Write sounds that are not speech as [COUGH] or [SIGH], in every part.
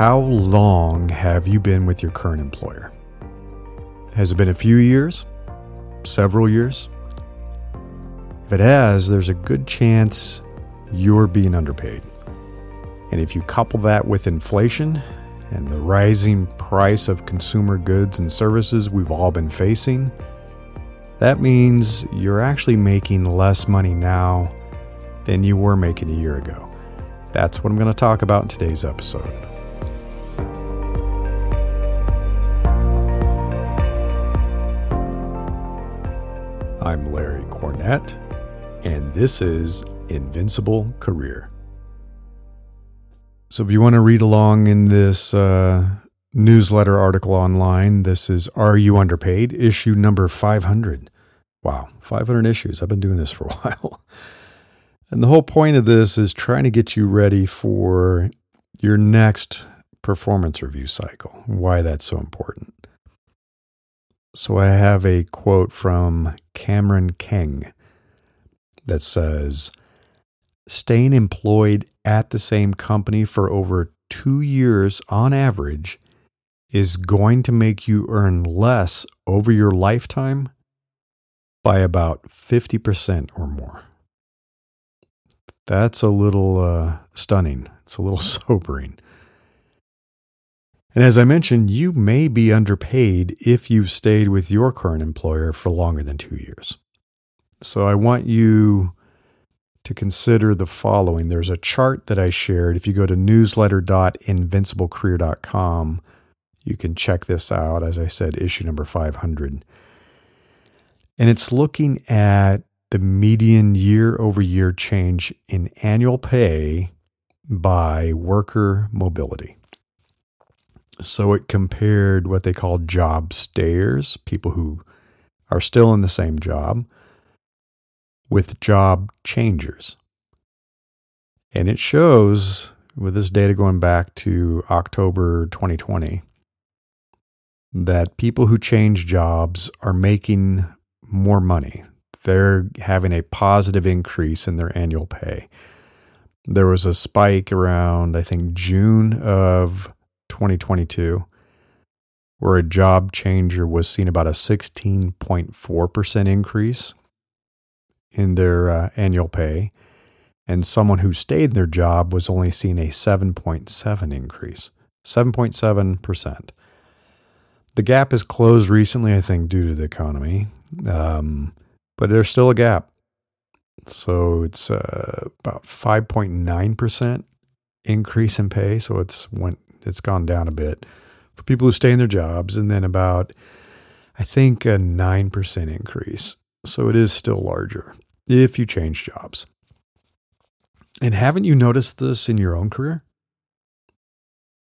How long have you been with your current employer? Has it been a few years? Several years? If it has, there's a good chance you're being underpaid. And if you couple that with inflation and the rising price of consumer goods and services we've all been facing, that means you're actually making less money now than you were making a year ago. That's what I'm going to talk about in today's episode. I'm Larry Cornett, and this is Invincible Career. So, if you want to read along in this uh, newsletter article online, this is Are You Underpaid? issue number 500. Wow, 500 issues. I've been doing this for a [LAUGHS] while. And the whole point of this is trying to get you ready for your next performance review cycle, why that's so important. So I have a quote from Cameron Keng that says, Staying employed at the same company for over two years on average is going to make you earn less over your lifetime by about 50% or more. That's a little uh, stunning. It's a little [LAUGHS] sobering. And as I mentioned, you may be underpaid if you've stayed with your current employer for longer than two years. So I want you to consider the following. There's a chart that I shared. If you go to newsletter.invinciblecareer.com, you can check this out. As I said, issue number 500. And it's looking at the median year over year change in annual pay by worker mobility. So it compared what they call job stayers, people who are still in the same job, with job changers. And it shows, with this data going back to October 2020, that people who change jobs are making more money. They're having a positive increase in their annual pay. There was a spike around, I think, June of 2022, where a job changer was seeing about a 16.4% increase in their uh, annual pay, and someone who stayed in their job was only seeing a 7.7 increase. 7.7%. The gap has closed recently, I think, due to the economy, um, but there's still a gap. So it's uh, about 5.9% increase in pay. So it's went it's gone down a bit for people who stay in their jobs, and then about, I think, a 9% increase. So it is still larger if you change jobs. And haven't you noticed this in your own career?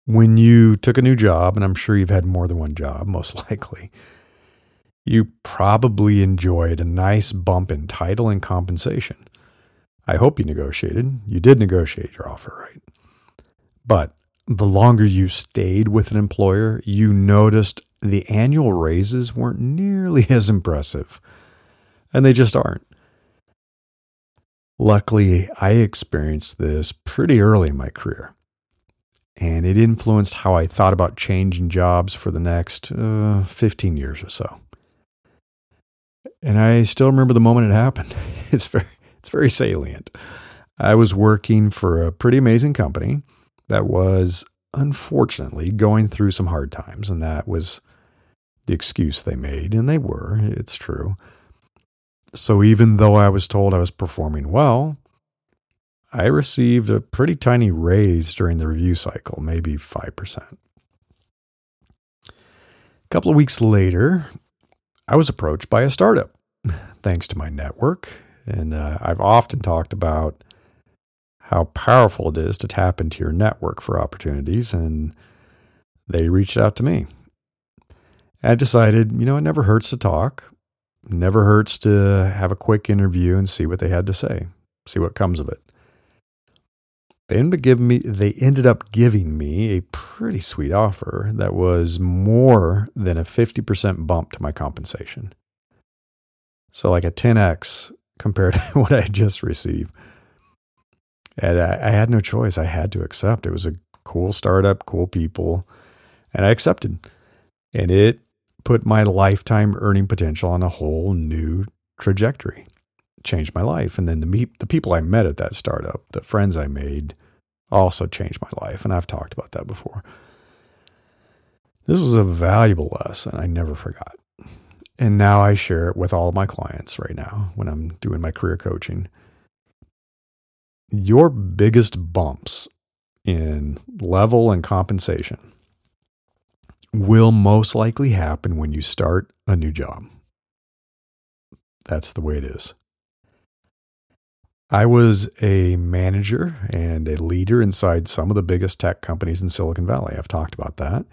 When you took a new job, and I'm sure you've had more than one job, [LAUGHS] most likely, you probably enjoyed a nice bump in title and compensation. I hope you negotiated. You did negotiate your offer, right? But the longer you stayed with an employer, you noticed the annual raises weren't nearly [LAUGHS] as impressive. And they just aren't. Luckily, I experienced this pretty early in my career. And it influenced how I thought about changing jobs for the next uh, 15 years or so. And I still remember the moment it happened. [LAUGHS] It's very, it's very salient. I was working for a pretty amazing company that was unfortunately going through some hard times. And that was the excuse they made. And they were, it's true. So even though I was told I was performing well, I received a pretty tiny raise during the review cycle, maybe 5%. A couple of weeks later, I was approached by a startup, thanks to my network. And uh, I've often talked about how powerful it is to tap into your network for opportunities. And they reached out to me. I decided, you know, it never hurts to talk. never hurts to have a quick interview and see what they had to say, see what comes of it. They ended up giving me they ended up giving me a pretty sweet offer that was more than a 50% bump to my compensation. So like a 10x compared [LAUGHS] to what I just received. And I, I, had no choice. I had to accept. It was a cool startup, cool people. And I accepted. And it put my lifetime earning potential on a whole new trajectory. Changed my life. And then the, the people I met at that startup, the friends I made, also changed my life. And I've talked about that before. This was a valuable lesson I never forgot. And now I share it with all of my clients right now when I'm doing my career coaching. Your biggest bumps in level and compensation will most likely happen when you start a new job. That's the way it is. I was a manager and a leader inside some of the biggest tech companies in Silicon Valley. I've talked about that.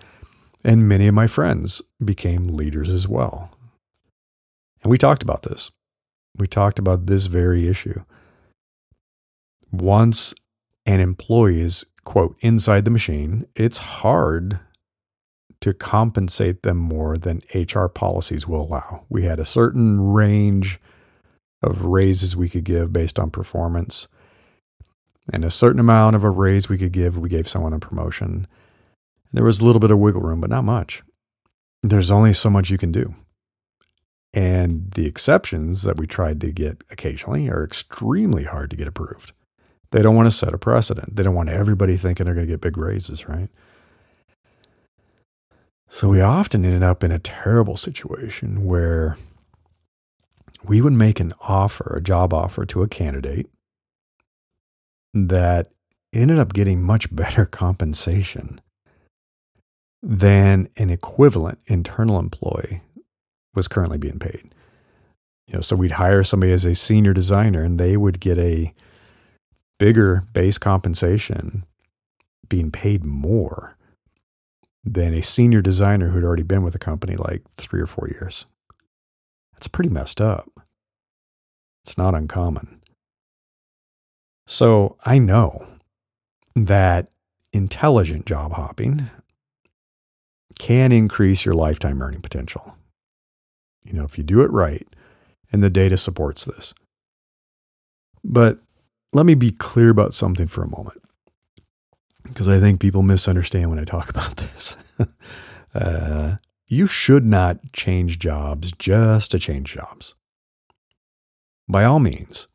And many of my friends became leaders as well. And we talked about this. We talked about this very issue. Once an employee is, quote, inside the machine, it's hard to compensate them more than HR policies will allow. We had a certain range of raises we could give based on performance, and a certain amount of a raise we could give. We gave someone a promotion. There was a little bit of wiggle room, but not much. There's only so much you can do. And the exceptions that we tried to get occasionally are extremely hard to get approved. They don't want to set a precedent. They don't want everybody thinking they're going to get big raises, right? So we often ended up in a terrible situation where we would make an offer, a job offer to a candidate that ended up getting much better [LAUGHS] compensation than an equivalent internal employee was currently being paid. You know, so we'd hire somebody as a senior designer and they would get a bigger base compensation being paid more than a senior designer who'd already been with the company like three or four years. That's pretty messed up. It's not uncommon. So I know that intelligent job hopping can increase your lifetime earning potential. You know, if you do it right, and the data supports this. But let me be clear about something for a moment, because I think people misunderstand when I talk [LAUGHS] about this. uh, you should not change jobs just to change jobs. By all means,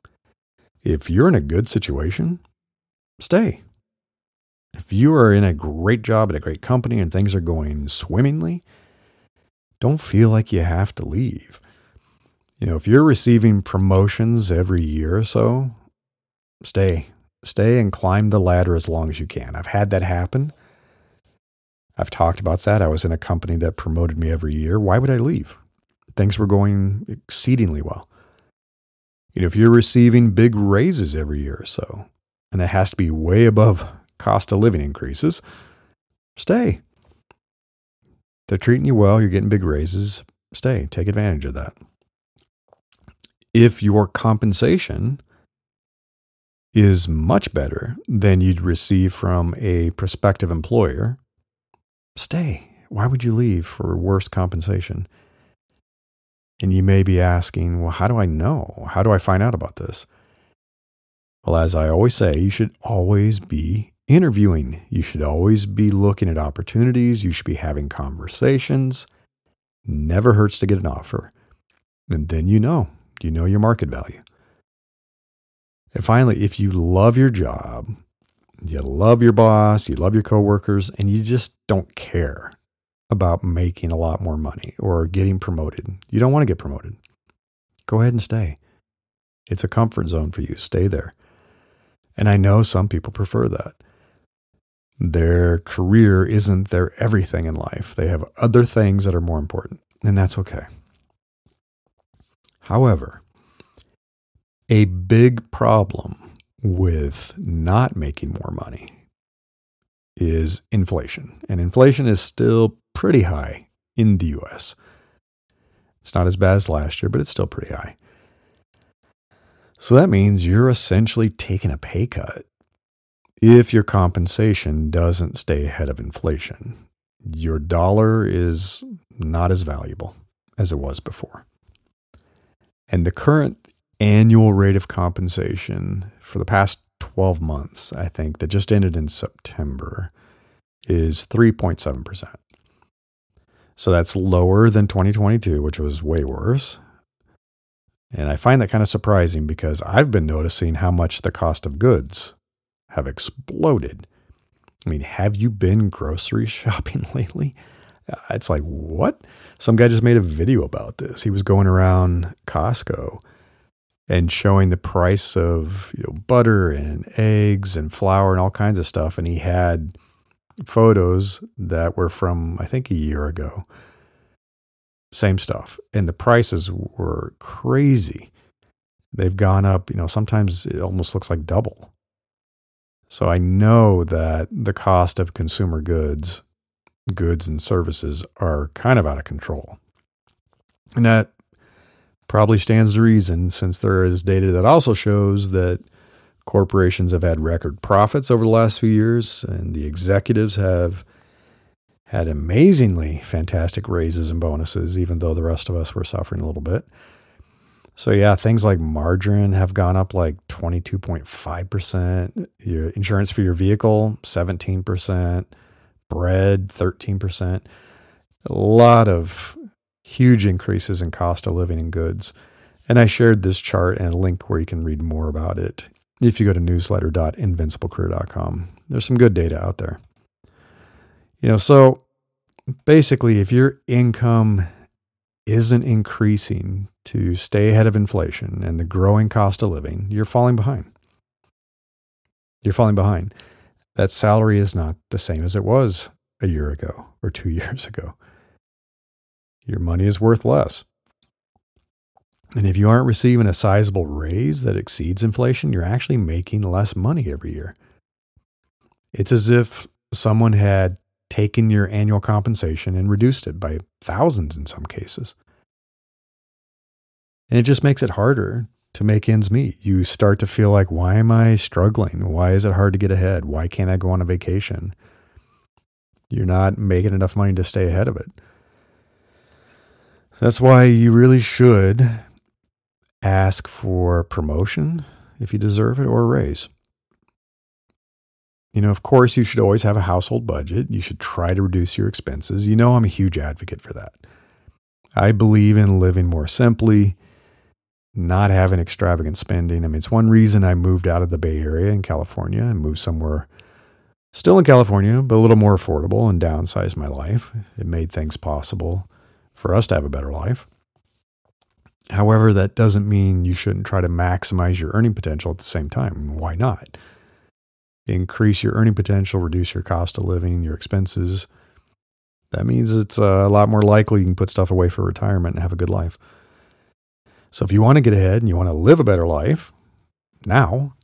if you're in a good situation, stay. If you are in a great job at a great company and things are going swimmingly, don't feel like you have to leave. You know, if you're receiving promotions every year or so, stay. Stay and climb the ladder as long as you can. I've had that happen. I've talked about that. I was in a company that promoted me every year. Why would I leave? Things were going exceedingly well. You know, if you're receiving big raises every year or so, and it has to be way above cost of living increases, stay. They're treating you well, you're getting big raises, stay, take advantage of that. If your compensation is much better than you'd receive from a prospective employer, stay. Why would you leave for worse compensation? And you may be asking, well, how do I know? How do I find out about this? Well, as I always say, you should always be interviewing. You should always be looking at opportunities. You should be having conversations. Never hurts to get an offer. And then you know, you know your market value. And finally, if you love your job, you love your boss, you love your coworkers, and you just don't care about making a lot more money or getting promoted, you don't want to get promoted, go ahead and stay. It's a comfort zone for you. Stay there. And I know some people prefer that. Their career isn't their everything in life. They have other things that are more important, and that's okay. However, a big problem with not making more money is inflation. And inflation is still pretty high in the US. It's not as bad as last year, but it's still pretty high. So that means you're essentially taking a pay cut if your compensation doesn't stay ahead of inflation. Your dollar is not as valuable as it was before. And the current annual rate of compensation for the past 12 months, I think, that just ended in September, is 3.7%. So that's lower than 2022, which was way worse. And I find that kind of surprising because I've been noticing how much the cost of goods have exploded. I mean, have you been grocery [LAUGHS] shopping lately? Uh, it's like, what? Some guy just made a video about this. He was going around Costco and showing the price of you know, butter and eggs and flour and all kinds of stuff. And he had photos that were from, I think, a year ago. Same stuff. And the prices were crazy. They've gone up, you know, sometimes it almost looks like double. So I know that the cost of consumer goods, goods and services are kind of out of control. And that probably stands to reason since there is data that also shows that corporations have had record profits over the last few years and the executives have had amazingly fantastic raises and bonuses even though the rest of us were suffering a little bit. So yeah, things like margarine have gone up like 22.5%, your insurance for your vehicle 17%, bread 13%. A lot of huge increases in cost of living and goods. And I shared this chart and a link where you can read more about it if you go to newsletter.invinciblecareer.com. There's some good data out there. You know, so basically if your income isn't increasing to stay ahead of inflation and the growing cost of living, you're falling behind. You're falling behind. That salary is not the same as it was a year ago or two [LAUGHS] years ago. Your money is worth less. And if you aren't receiving a sizable raise that exceeds inflation, you're actually making less money every year. It's as if someone had taken your annual compensation and reduced it by thousands in some cases. And it just makes it harder to make ends meet. You start to feel like, why am I struggling? Why is it hard to get ahead? Why can't I go on a vacation? You're not making enough money to stay ahead of it. That's why you really should ask for promotion if you deserve it or a raise. You know, of course, you should always have a household budget. You should try to reduce your expenses. You know, I'm a huge advocate for that. I believe in living more simply, not having extravagant spending. I mean, it's one reason I moved out of the Bay Area in California and moved somewhere still in California, but a little more affordable and downsized my life. It made things possible for us to have a better life. However, that doesn't mean you shouldn't try to maximize your earning potential at the same time. Why not? increase your earning potential, reduce your cost of living, your expenses. That means it's uh, a lot more likely you can put stuff away for retirement and have a good life. So if you want to get ahead and you want to live a better life now,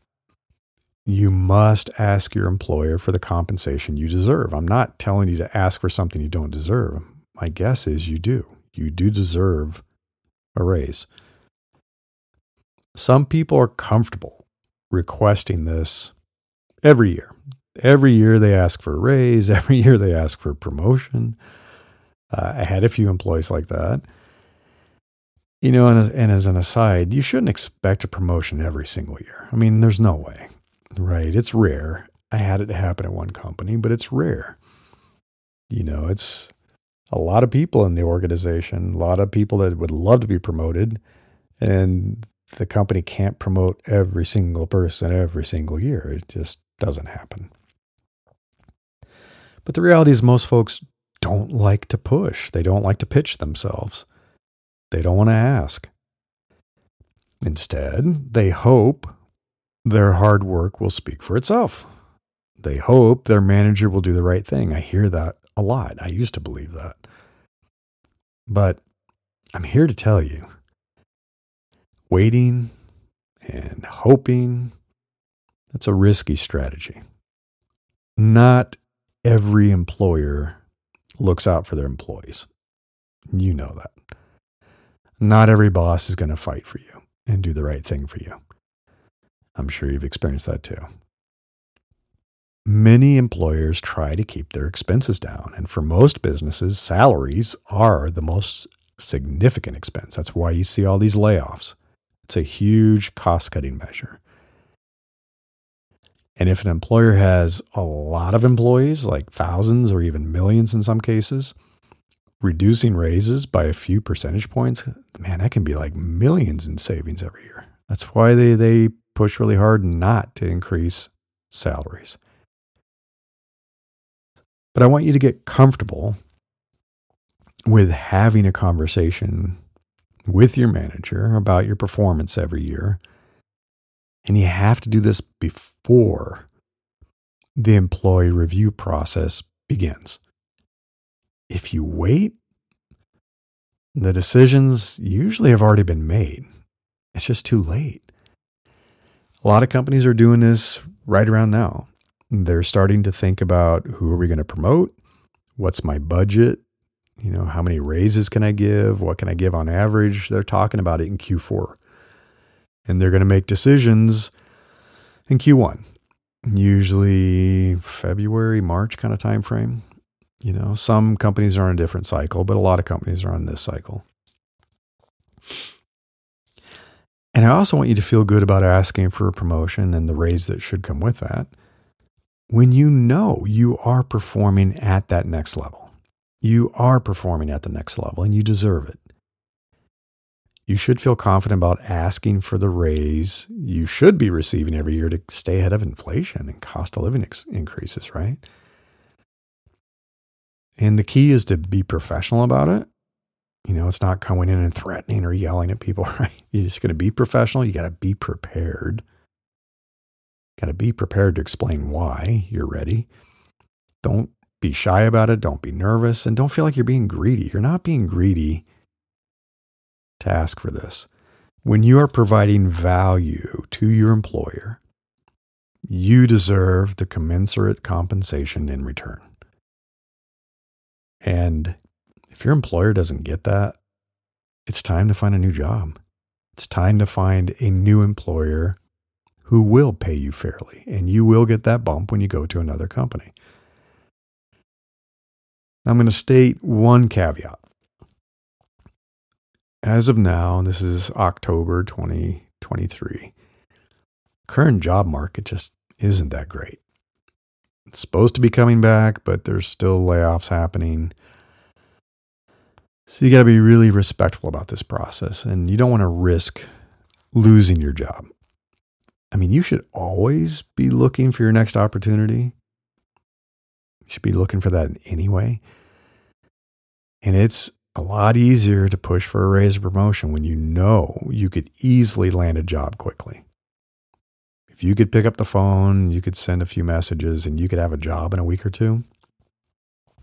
you must ask your employer for the compensation you deserve. I'm not telling you to ask for something you don't deserve. My guess is you do. You do deserve a raise. Some people are comfortable requesting this every year. Every year they ask for a raise. [LAUGHS] Every year they ask for a promotion. Uh, I had a few employees like that. You know, and, and as an aside, you shouldn't expect a promotion every single year. I mean, there's no way, right? It's rare. I had it happen at one company, but it's rare. You know, it's a lot of people in the organization, a lot of people that would love to be promoted, and the company can't promote every single person every single year. It just doesn't happen. But the reality is, most folks don't like to push, they don't like to pitch themselves, they don't want to ask. Instead, they hope their hard work will speak for itself. They hope their manager will do the right thing. I hear that a lot. I used to believe that. But I'm here to tell you waiting and hoping that's a risky strategy. Not every employer looks out for their employees. You know that. Not every boss is going to fight for you and do the right thing for you. I'm sure you've experienced that too. Many employers try to keep their expenses down, and for most businesses, salaries are the most significant expense. That's why you see all these layoffs. It's a huge cost cutting measure. And if an employer has a lot of employees, like thousands or even millions in some cases, reducing raises by a few percentage points, man, that can be like millions in savings every year. That's why they, they push really hard not to increase salaries. But I want you to get comfortable with having a conversation with your manager about your performance every year. And you have to do this before the employee review process begins. If you wait, the decisions usually have already been made. It's just too late. A lot of companies are doing this right around now. They're starting to think about who are we going to promote? What's my budget? You know, how many raises can I give? What can I give on average? They're talking about it in Q4. And they're going to make decisions in Q1, usually February, March kind of time frame. You know, some companies are on a different cycle, but a lot of companies are on this cycle. And I also want you to feel good about asking for a promotion and the raise that should come with that when you know you are performing at that next level. You are performing at the next level and you deserve it. You should feel confident about asking for the raise you should be receiving every year to stay ahead of inflation and cost of living increases, right? And the key is to be professional about it. You know, it's not coming in and threatening or yelling at people, [LAUGHS] right? You're just going to be professional. You got to be prepared. Got to be prepared to explain why you're ready. Don't be shy about it. Don't be nervous. And don't feel like you're being greedy. You're not being greedy to ask for this. When you are providing value to your employer, you deserve the commensurate compensation in return. And if your employer doesn't get that, it's time to find a new job. It's time to find a new employer who will pay you fairly, and you will get that bump when you go to another company. I'm going to state one caveat. As of now, this is October 2023. Current job market just isn't that great. It's supposed to be coming back, but there's still layoffs happening. So you got to be really respectful about this process and you don't want to risk losing your job. I mean, you should always be looking for your next opportunity. You should be looking for that anyway. And it's a lot easier to push for a raise or promotion when you know you could easily land a job quickly. If you could pick up the phone, you could send a few messages, and you could have a job in a week or two,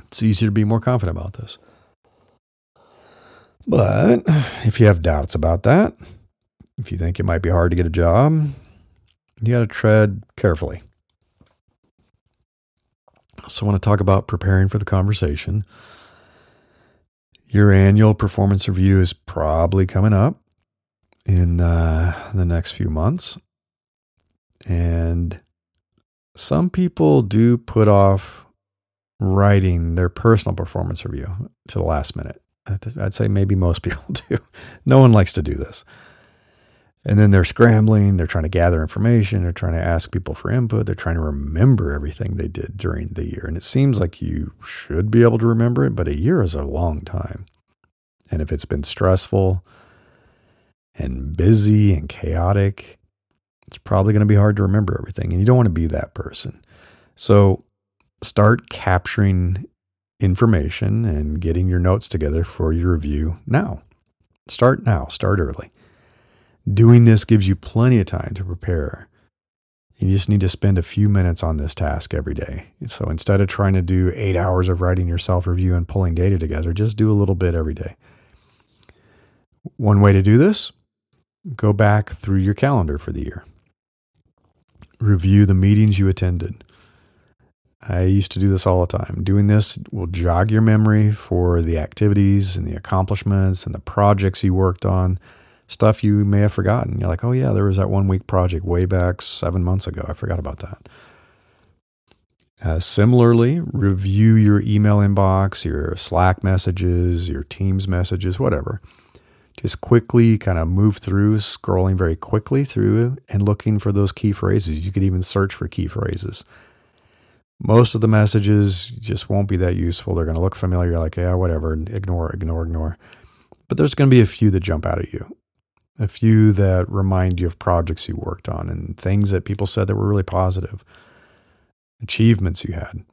it's easier to be more confident about this. But if you have doubts about that, if you think it might be hard to get a job, you got to tread carefully. So, I want to talk about preparing for the conversation. Your annual performance review is probably coming up in uh, the next few months. And some people do put off writing their personal performance review to the last minute. I'd say maybe most [LAUGHS] people do. No one likes to do this. And then they're scrambling, they're trying to gather information, they're trying to ask people for input, they're trying to remember everything they did during the year. And it seems like you should be able to remember it, but a year is a long time. And if it's been stressful and busy and chaotic, it's probably going to be hard to remember everything. And you don't want to be that person. So start capturing information and getting your notes together for your review now. Start now, start early. Doing this gives you plenty of time to prepare. You just need to spend a few minutes on this task every day. So instead of trying to do eight hours of writing your self review and pulling data together, just do a little bit every day. One way to do this go back through your calendar for the year, review the meetings you attended, I used to do this all the time. Doing this will jog your memory for the activities and the accomplishments and the projects you worked on, stuff you may have forgotten. You're like, oh, yeah, there was that one week project way back seven months ago. I forgot about that. Uh, similarly, review your email inbox, your Slack messages, your Teams messages, whatever. just quickly kind of move through, scrolling very quickly through and looking for those key phrases. You could even search for key phrases. Most of the messages just won't be that useful. They're going to look familiar, You're like, yeah, whatever, ignore, ignore, ignore. But there's going to be a few that jump out at you, a few that remind you of projects you worked on and things that people said that were really positive, achievements you had.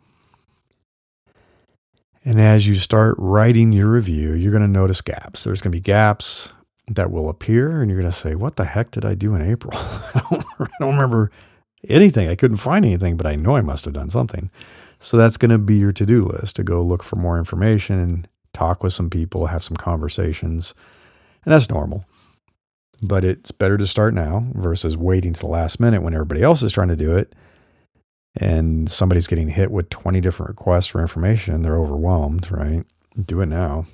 And as you start writing your review, you're going to notice gaps. There's going to be gaps that will appear, and you're going to say, What the heck did I do in April? [LAUGHS] I, don't, remember anything. I couldn't find anything, but I know I must have done something. So that's going to be your to do list to go look for more information and talk with some people, have some conversations. And that's normal. But it's better to start now versus waiting to the last minute when everybody else is trying to do it and somebody's getting hit with 20 different requests for information they're overwhelmed, right? Do it now.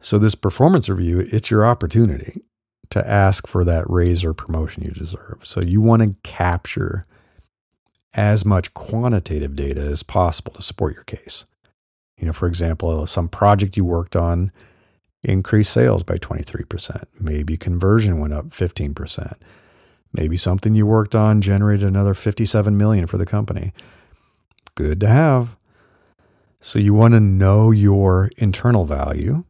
So this performance review, it's your opportunity to ask for that raise or promotion you deserve. So you want to capture as much quantitative data as possible to support your case. You know, for example, some project you worked on increased sales by 23%. Maybe conversion went up 15%. Maybe something you worked on generated another 57 million for the company. Good to have. So you want to know your internal value.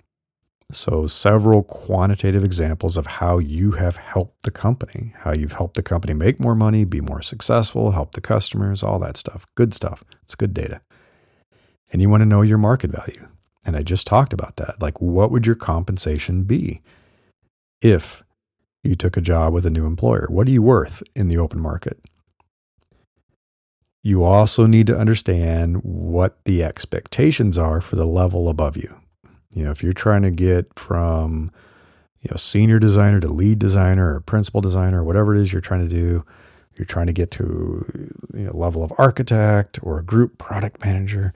So several quantitative examples of how you have helped the company, how you've helped the company make more money, be more successful, help the customers, all that stuff. Good stuff. It's good data. And you want to know your market value. And I just talked about that. Like, what would your compensation be if you took a job with a new employer. What are you worth in the open market? You also need to understand what the expectations are for the level above you. You know, if you're trying to get from, you know, senior designer to lead designer or principal designer, or whatever it is you're trying to do, you're trying to get to you know, level of architect or a group product manager.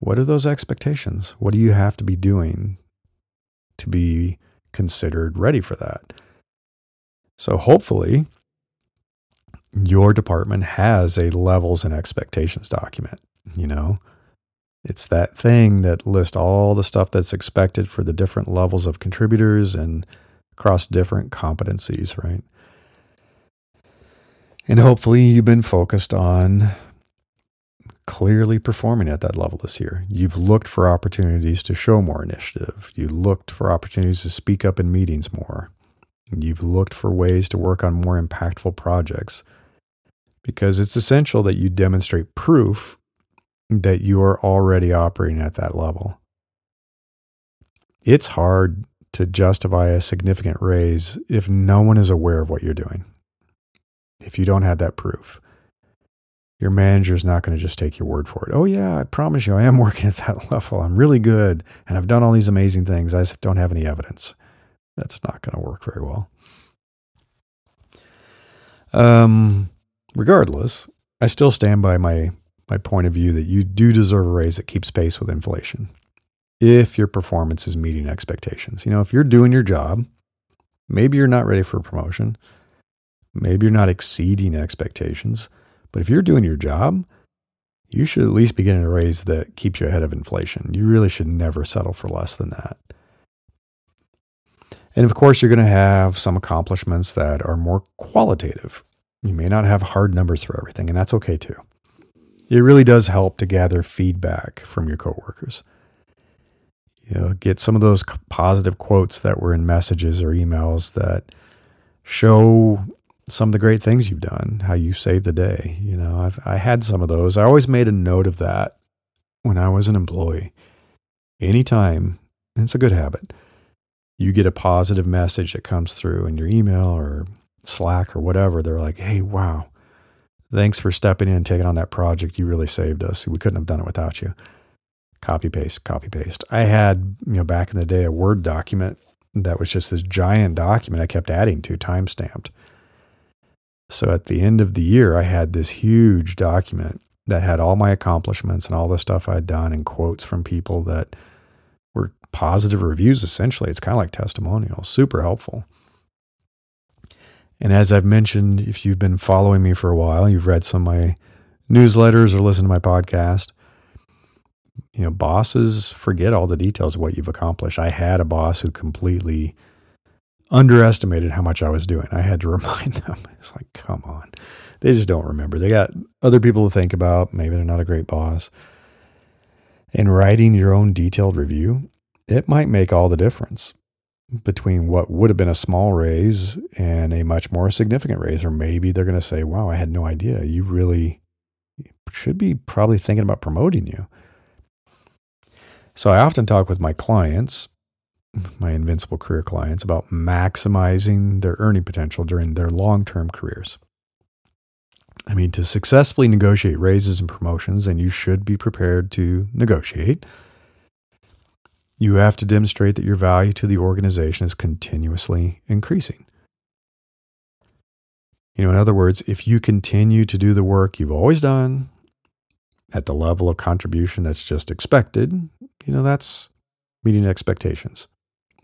What are those expectations? What do you have to be doing to be considered ready for that? So hopefully, your department has a levels and expectations document. You know, it's that thing that lists all the stuff that's expected for the different levels of contributors and across different competencies, right? And hopefully, you've been focused on clearly performing at that level this year. You've looked for opportunities to show more initiative. You looked for opportunities to speak up in meetings more. You've looked for ways to work on more impactful projects because it's essential that you demonstrate proof that you are already operating at that level. It's hard to justify a significant raise if no one is aware of what you're doing. If you don't have that proof, your manager is not going to just take your word for it. Oh, yeah, I promise you, I am [LAUGHS] working at that level. I'm really good and I've done all these amazing things. I just don't have any evidence. That's not going to work very well. Um, regardless, I still stand by my my point of view that you do deserve a raise that keeps pace with inflation if your performance is meeting expectations. You know, if you're doing your job, maybe you're not ready for a promotion, maybe you're not exceeding expectations, but if you're doing your job, you should at least be getting a raise that keeps you ahead of inflation. You really should never settle for less than that. And of course, you're going to have some accomplishments that are more qualitative. You may not have hard numbers for everything, and that's okay too. It really does help to gather feedback from your coworkers. You know, get some of those positive quotes that were in messages or emails that show some of the great things you've done, how you saved the day. You know, I've I had some of those. I always made a note of that when I was an employee. Anytime, and it's a good habit you get a positive message that comes through in your email or Slack or whatever, they're like, hey, wow, thanks for stepping in and taking on that project. You really saved us. We couldn't have done it without you. Copy paste, copy paste. I had, you know, back in the day, a Word document that was just this giant document I kept adding to, time stamped. So at the end of the year, I had this huge document that had all my accomplishments and all the stuff I'd done and quotes from people that were positive reviews, essentially. It's kind of like testimonials, super helpful. And as I've mentioned, if you've been following me for a while, you've read some of my newsletters or listened to my podcast, You know, bosses forget all the details of what you've accomplished. I had a boss who completely underestimated how much I was doing. I had to [LAUGHS] remind them. It's like, come on. They just don't remember. They got other people to think about. Maybe they're not a great boss. And writing your own detailed review, it might make all the difference between what would have been a small raise and a much more significant raise. Or maybe they're going to say, wow, I had no idea. You really should be probably thinking about promoting you. So I often talk with my clients, my invincible career clients, about maximizing their earning potential during their long term careers. I mean, to successfully negotiate raises and promotions, and you should be prepared to negotiate you have to demonstrate that your value to the organization is continuously increasing. You know, in other words, if you continue to do the work you've always done at the level of contribution that's just expected, you know, that's meeting expectations.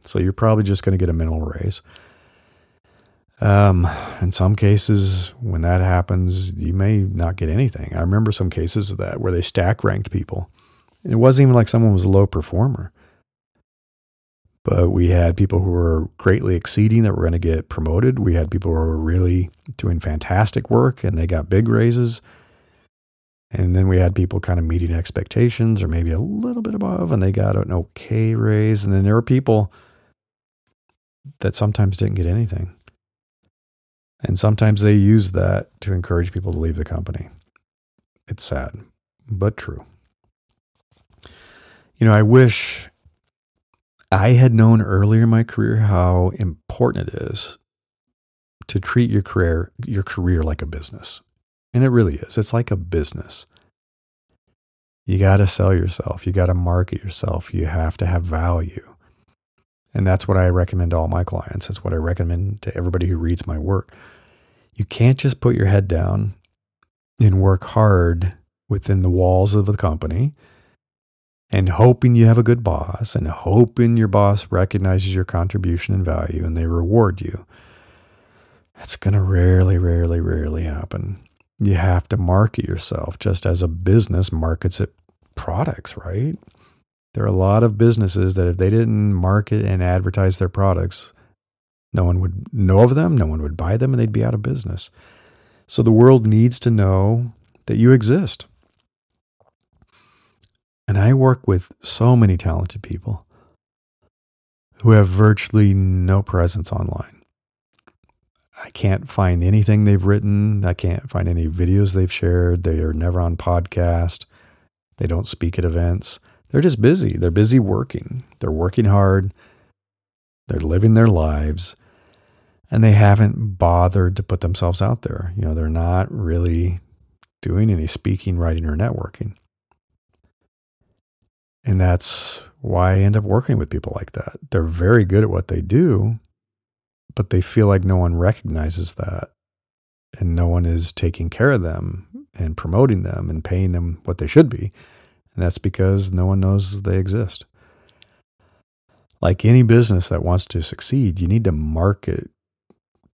So you're probably just going to get a minimal raise. Um, in some cases, when that happens, you may not get anything. I remember some cases of that where they stack ranked people. It wasn't even like someone was a low performer. But we had people who were greatly exceeding that were going to get promoted. We had people who were really doing fantastic work and they got big raises. And then we had people kind of meeting expectations or maybe a little bit above and they got an okay raise. And then there were people that sometimes didn't get anything. And sometimes they use that to encourage people to leave the company. It's sad, but true. You know, I wish I had known earlier in my career how important it is to treat your career your career like a business. And it really is. It's like a business. You got to sell yourself. You got to market yourself. You have to have value. And that's what I recommend to all my clients. That's what I recommend to everybody who reads my work. You can't just put your head down and work hard within the walls of the company and hoping you have a good boss and hoping your boss recognizes your contribution and value and they reward you. That's going to rarely, rarely, rarely happen. You have to market yourself just as a business markets its products, right? There are a lot of businesses that if they didn't market and advertise their products, no one would know of them, no one would buy them, and they'd be out of business. So the world needs to know that you exist. And I work with so many talented people who have virtually no presence online. I can't find anything they've written. I can't find any videos they've shared. They are never on podcast. They don't speak at events. They're just busy. They're busy working. They're working hard. They're living their lives. And they haven't bothered to put themselves out there. You know, they're not really doing any speaking, writing, or networking. And that's why I end up working with people like that. They're very good at what they do, but they feel like no one recognizes that and no one is taking care of them and promoting them and paying them what they should be. And that's because no one knows they exist. Like any business that wants to succeed, you need to market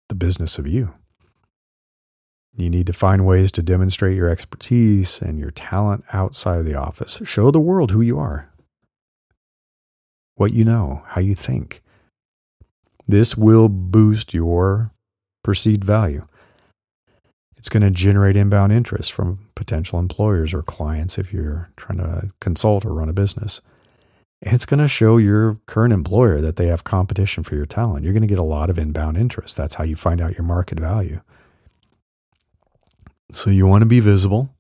the business of you. You need to find ways to demonstrate your expertise and your talent outside of the office. Show the world who you are, what you know, how you think. This will boost your perceived value. It's going to generate inbound interest from potential employers or clients if you're trying to consult or run a business. It's going to show your current employer that they have competition for your talent. You're going to get a lot of inbound interest. That's how you find out your market value. So you want to be visible.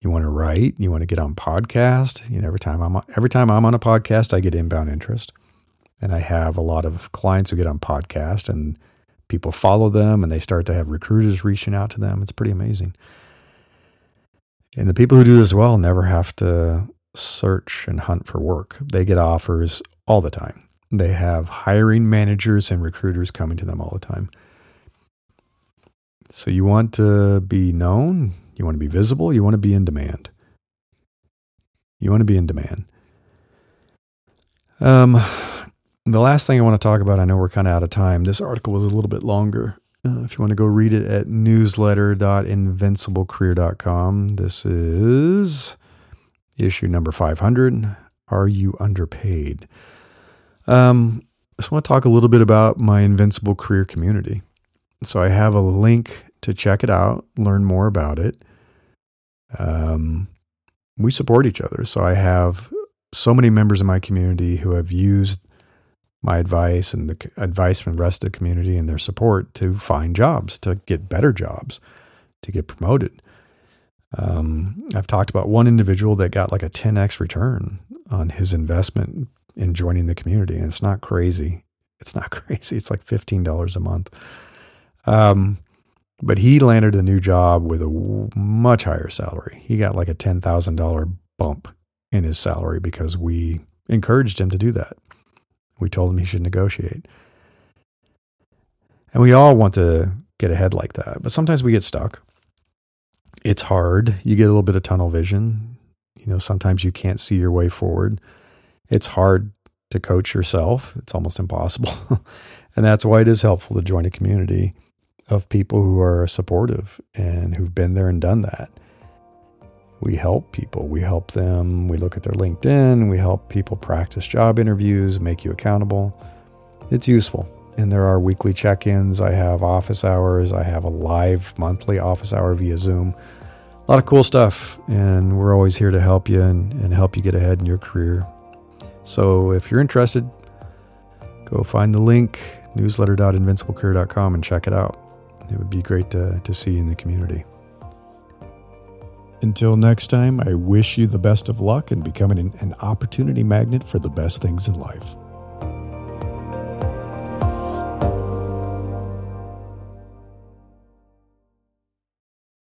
You want to write. You want to get on podcast. You know, every time I'm on, every time I'm on a podcast, I get inbound interest, and I have a lot of clients who get on podcast, and people follow them, and they start to have recruiters reaching out to them. It's pretty amazing. And the people who do this well never have to search and hunt for work. They get offers all the time. They have hiring managers and recruiters coming to them all the time. So you want to be known, you want to be visible, you want to be in demand. You want to be in demand. Um, the last thing I want to talk about, I know we're kind of out of time. This article was a little bit longer. Uh, if you want to go read it at newsletter.invinciblecareer.com, this is issue number 500 Are You Underpaid? Um, I just want to talk a little bit about my Invincible Career community. So I have a link to check it out, learn more about it. Um, we support each other. So I have so many members in my community who have used my advice and the advice from the rest of the community and their support to find jobs, to get better jobs, to get promoted. Um, I've talked about one individual that got like a 10x return on his investment in joining the community, and it's not crazy. It's not [LAUGHS] crazy. It's like fifteen dollars a month. Um, but he landed a new job with a much higher salary. He got like a ten thousand dollar bump in his salary because we encouraged him to do that. We told him he should negotiate. And we all want to get ahead like that, but sometimes we get stuck it's hard. You get a little bit of tunnel vision. You know, sometimes you can't see your way forward. It's hard to coach yourself. It's almost impossible. [LAUGHS] and that's why it is helpful to join a community of people who are supportive and who've been there and done that. We help people. We help them. We look at their LinkedIn. We help people practice job interviews, make you accountable. It's useful. And there are weekly check ins. I have office hours. I have a live monthly office hour via Zoom. A lot of cool stuff. And we're always here to help you and, and help you get ahead in your career. So if you're interested, go find the link, newsletter.invinciblecareer.com, and check it out. It would be great to, to see you in the community. Until next time, I wish you the best of luck in becoming an, an opportunity magnet for the best things in life.